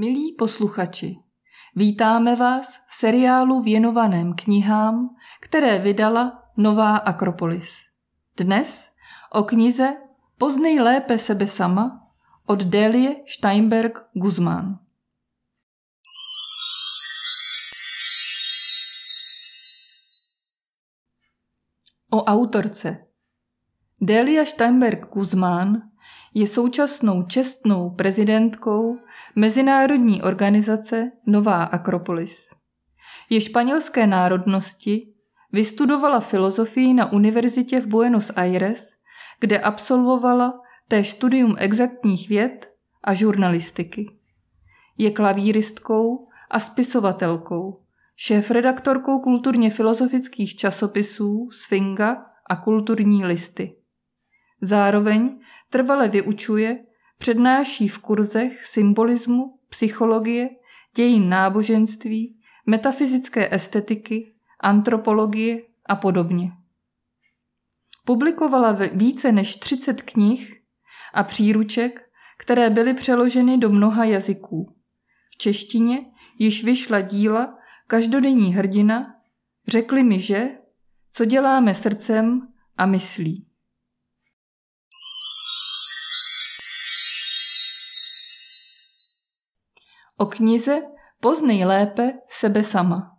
Milí posluchači, vítáme vás v seriálu věnovaném knihám, které vydala Nová Akropolis. Dnes o knize Poznej lépe sebe sama od Delie Steinberg Guzmán. O autorce Delia Steinberg Guzmán je současnou čestnou prezidentkou mezinárodní organizace Nová Akropolis. Je španělské národnosti, vystudovala filozofii na univerzitě v Buenos Aires, kde absolvovala té studium exaktních věd a žurnalistiky. Je klavíristkou a spisovatelkou, šéf-redaktorkou kulturně filozofických časopisů Sfinga a kulturní listy. Zároveň trvale vyučuje, přednáší v kurzech symbolismu, psychologie, dějin náboženství, metafyzické estetiky, antropologie a podobně. Publikovala více než 30 knih a příruček, které byly přeloženy do mnoha jazyků. V češtině již vyšla díla Každodenní hrdina, řekli mi, že, co děláme srdcem a myslí. Knize Poznej lépe sebe sama.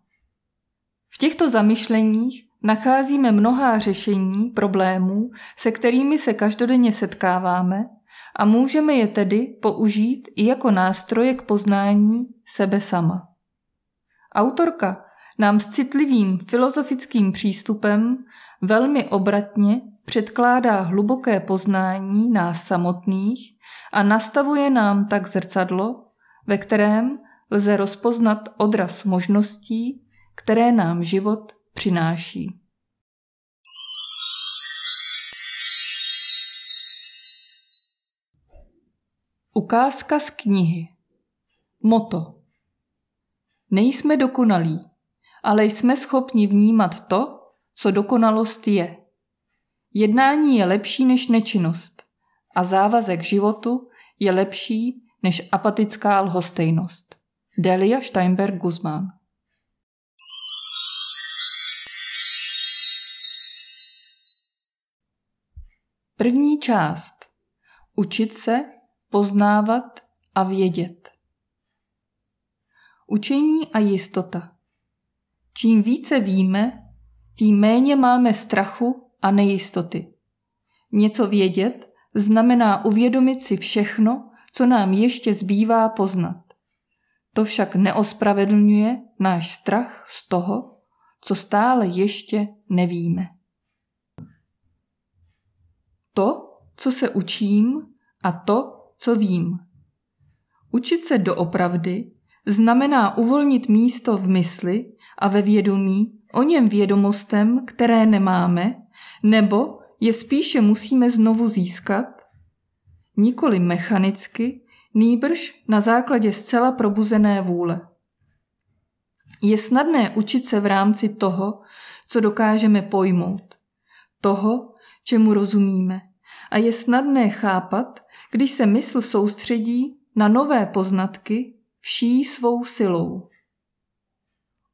V těchto zamyšleních nacházíme mnohá řešení problémů, se kterými se každodenně setkáváme a můžeme je tedy použít i jako nástroje k poznání sebe sama. Autorka nám s citlivým filozofickým přístupem velmi obratně předkládá hluboké poznání nás samotných a nastavuje nám tak zrcadlo, ve kterém lze rozpoznat odraz možností, které nám život přináší. Ukázka z knihy Moto Nejsme dokonalí, ale jsme schopni vnímat to, co dokonalost je. Jednání je lepší než nečinnost a závazek životu je lepší než apatická lhostejnost. Delia Steinberg Guzmán První část. Učit se, poznávat a vědět. Učení a jistota. Čím více víme, tím méně máme strachu a nejistoty. Něco vědět znamená uvědomit si všechno, co nám ještě zbývá poznat. To však neospravedlňuje náš strach z toho, co stále ještě nevíme. To, co se učím a to, co vím. Učit se doopravdy znamená uvolnit místo v mysli a ve vědomí o něm vědomostem, které nemáme, nebo je spíše musíme znovu získat nikoli mechanicky, nýbrž na základě zcela probuzené vůle. Je snadné učit se v rámci toho, co dokážeme pojmout, toho, čemu rozumíme, a je snadné chápat, když se mysl soustředí na nové poznatky vší svou silou.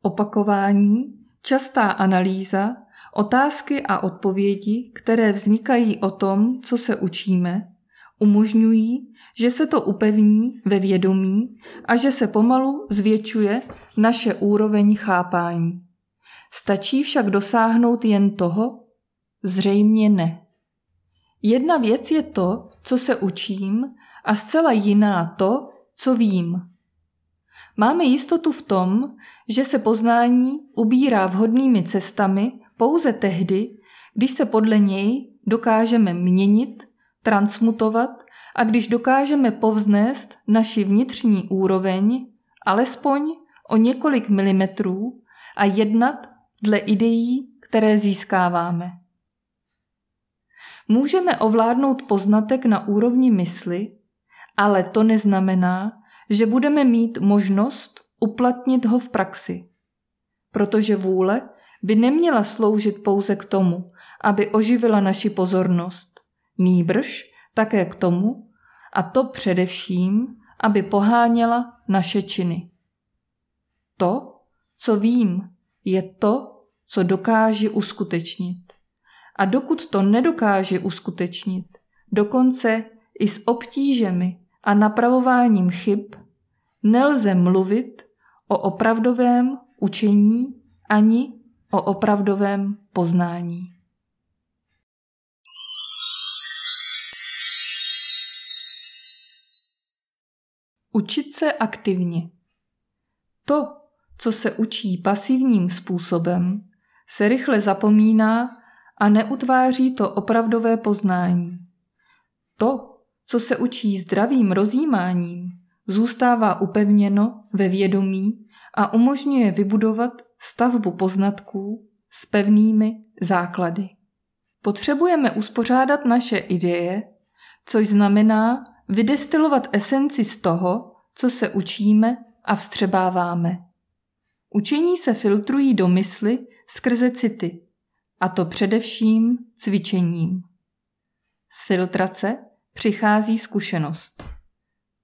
Opakování, častá analýza, otázky a odpovědi, které vznikají o tom, co se učíme, umožňují, že se to upevní ve vědomí a že se pomalu zvětšuje naše úroveň chápání. Stačí však dosáhnout jen toho? Zřejmě ne. Jedna věc je to, co se učím, a zcela jiná to, co vím. Máme jistotu v tom, že se poznání ubírá vhodnými cestami pouze tehdy, když se podle něj dokážeme měnit transmutovat a když dokážeme povznést naši vnitřní úroveň alespoň o několik milimetrů a jednat dle ideí, které získáváme. Můžeme ovládnout poznatek na úrovni mysli, ale to neznamená, že budeme mít možnost uplatnit ho v praxi. Protože vůle by neměla sloužit pouze k tomu, aby oživila naši pozornost, nýbrž také k tomu, a to především, aby poháněla naše činy. To, co vím, je to, co dokáže uskutečnit. A dokud to nedokáže uskutečnit, dokonce i s obtížemi a napravováním chyb, nelze mluvit o opravdovém učení ani o opravdovém poznání. Učit se aktivně. To, co se učí pasivním způsobem, se rychle zapomíná a neutváří to opravdové poznání. To, co se učí zdravým rozjímáním, zůstává upevněno ve vědomí a umožňuje vybudovat stavbu poznatků s pevnými základy. Potřebujeme uspořádat naše ideje, což znamená vydestilovat esenci z toho, co se učíme a vstřebáváme. Učení se filtrují do mysli skrze city, a to především cvičením. Z filtrace přichází zkušenost.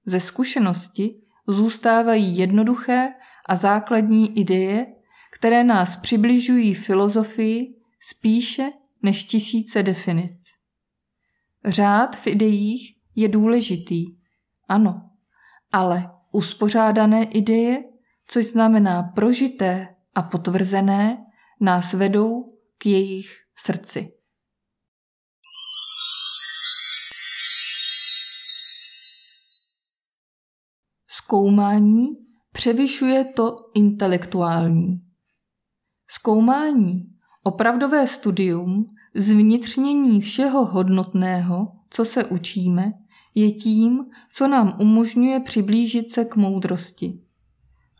Ze zkušenosti zůstávají jednoduché a základní ideje, které nás přibližují filozofii spíše než tisíce definic. Řád v ideích je důležitý, ano, ale uspořádané ideje, což znamená prožité a potvrzené, nás vedou k jejich srdci. Zkoumání převyšuje to intelektuální. Zkoumání, opravdové studium, zvnitřnění všeho hodnotného, co se učíme, je tím, co nám umožňuje přiblížit se k moudrosti.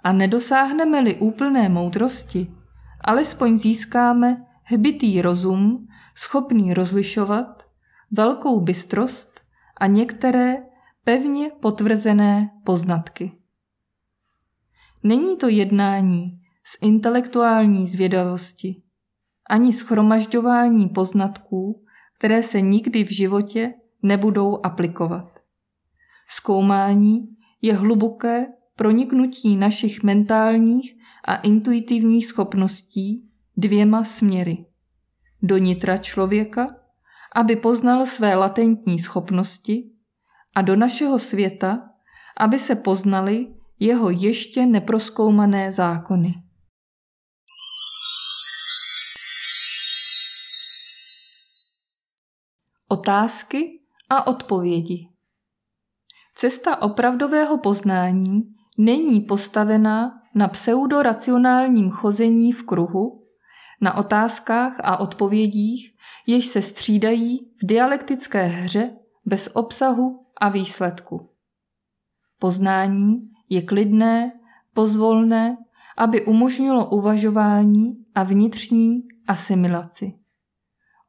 A nedosáhneme-li úplné moudrosti, alespoň získáme hbitý rozum, schopný rozlišovat, velkou bystrost a některé pevně potvrzené poznatky. Není to jednání z intelektuální zvědavosti, ani schromažďování poznatků, které se nikdy v životě nebudou aplikovat. Zkoumání je hluboké proniknutí našich mentálních a intuitivních schopností dvěma směry. Do nitra člověka, aby poznal své latentní schopnosti, a do našeho světa, aby se poznali jeho ještě neproskoumané zákony. Otázky a odpovědi. Cesta opravdového poznání není postavená na pseudoracionálním chození v kruhu, na otázkách a odpovědích, jež se střídají v dialektické hře bez obsahu a výsledku. Poznání je klidné, pozvolné, aby umožnilo uvažování a vnitřní asimilaci.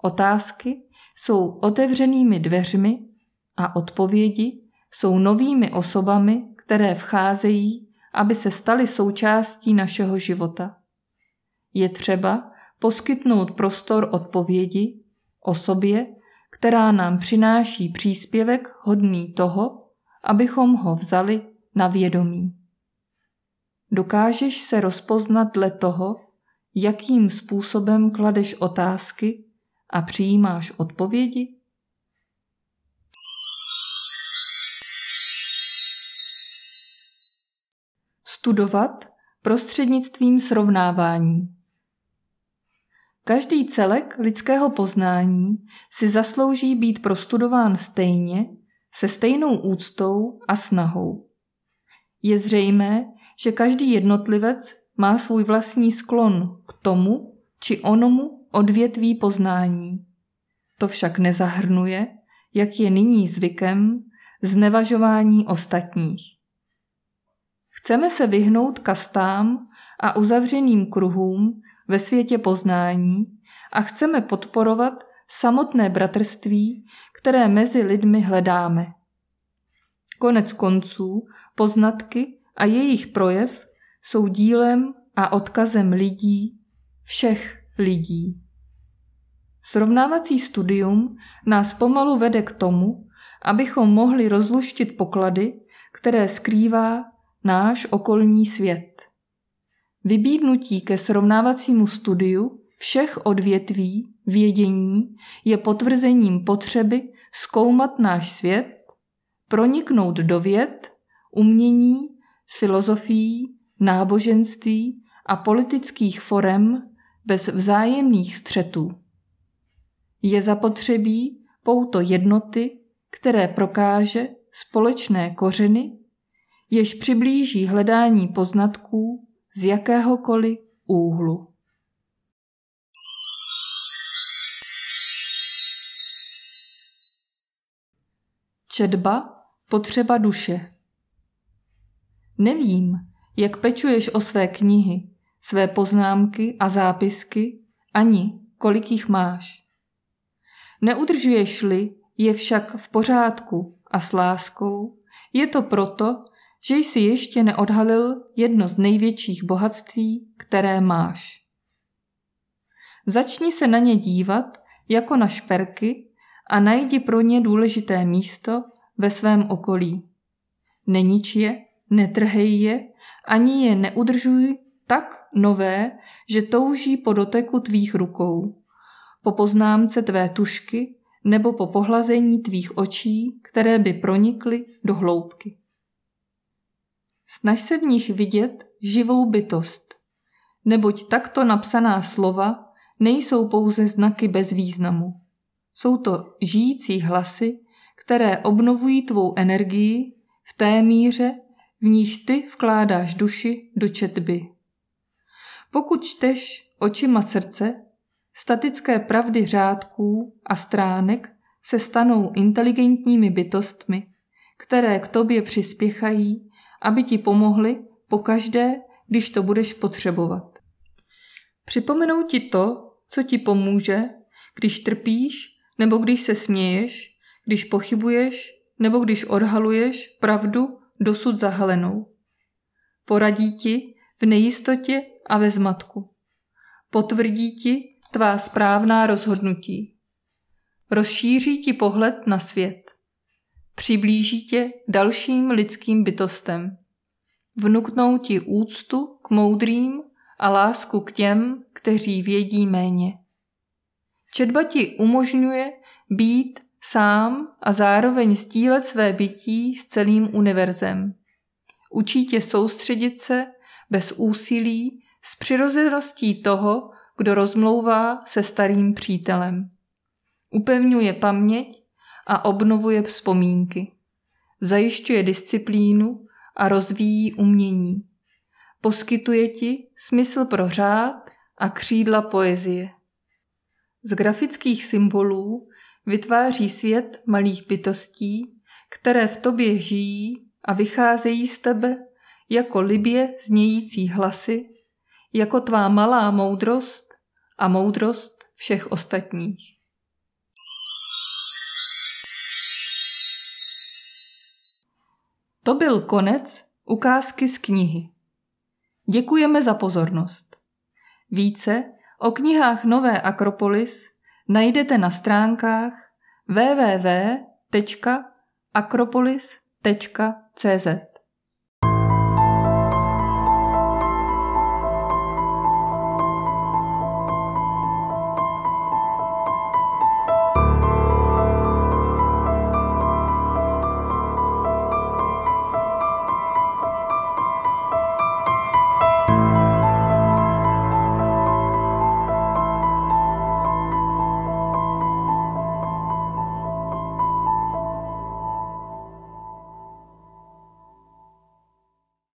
Otázky jsou otevřenými dveřmi a odpovědi jsou novými osobami, které vcházejí, aby se staly součástí našeho života. Je třeba poskytnout prostor odpovědi osobě, která nám přináší příspěvek hodný toho, abychom ho vzali na vědomí. Dokážeš se rozpoznat dle toho, jakým způsobem kladeš otázky a přijímáš odpovědi? Studovat prostřednictvím srovnávání. Každý celek lidského poznání si zaslouží být prostudován stejně, se stejnou úctou a snahou. Je zřejmé, že každý jednotlivec má svůj vlastní sklon k tomu či onomu odvětví poznání. To však nezahrnuje, jak je nyní zvykem, znevažování ostatních. Chceme se vyhnout kastám a uzavřeným kruhům ve světě poznání a chceme podporovat samotné bratrství, které mezi lidmi hledáme. Konec konců poznatky a jejich projev jsou dílem a odkazem lidí, všech lidí. Srovnávací studium nás pomalu vede k tomu, abychom mohli rozluštit poklady, které skrývá náš okolní svět. Vybídnutí ke srovnávacímu studiu všech odvětví vědění je potvrzením potřeby zkoumat náš svět, proniknout do věd, umění, filozofií, náboženství a politických forem bez vzájemných střetů. Je zapotřebí pouto jednoty, které prokáže společné kořeny, jež přiblíží hledání poznatků z jakéhokoliv úhlu. Četba potřeba duše. Nevím, jak pečuješ o své knihy, své poznámky a zápisky, ani kolik jich máš. Neudržuješ-li je však v pořádku a s láskou, je to proto, že jsi ještě neodhalil jedno z největších bohatství, které máš. Začni se na ně dívat jako na šperky a najdi pro ně důležité místo ve svém okolí. Nenič je, netrhej je, ani je neudržuj tak nové, že touží po doteku tvých rukou, po poznámce tvé tušky nebo po pohlazení tvých očí, které by pronikly do hloubky. Snaž se v nich vidět živou bytost, neboť takto napsaná slova nejsou pouze znaky bez významu. Jsou to žijící hlasy, které obnovují tvou energii v té míře, v níž ty vkládáš duši do četby. Pokud čteš očima srdce, statické pravdy řádků a stránek se stanou inteligentními bytostmi, které k tobě přispěchají, aby ti pomohly pokaždé, když to budeš potřebovat. Připomenou ti to, co ti pomůže, když trpíš nebo když se směješ, když pochybuješ nebo když odhaluješ pravdu dosud zahalenou. Poradí ti v nejistotě a ve zmatku. Potvrdí ti tvá správná rozhodnutí. Rozšíří ti pohled na svět. Přiblíží tě dalším lidským bytostem. Vnuknou ti úctu k moudrým a lásku k těm, kteří vědí méně. Četba ti umožňuje být sám a zároveň sdílet své bytí s celým univerzem. Učí tě soustředit se bez úsilí s přirozeností toho, kdo rozmlouvá se starým přítelem. Upevňuje paměť a obnovuje vzpomínky. Zajišťuje disciplínu a rozvíjí umění. Poskytuje ti smysl pro řád a křídla poezie. Z grafických symbolů vytváří svět malých bytostí, které v tobě žijí a vycházejí z tebe jako libě znějící hlasy, jako tvá malá moudrost a moudrost všech ostatních. To byl konec ukázky z knihy. Děkujeme za pozornost. Více o knihách Nové Akropolis najdete na stránkách www.akropolis.cz.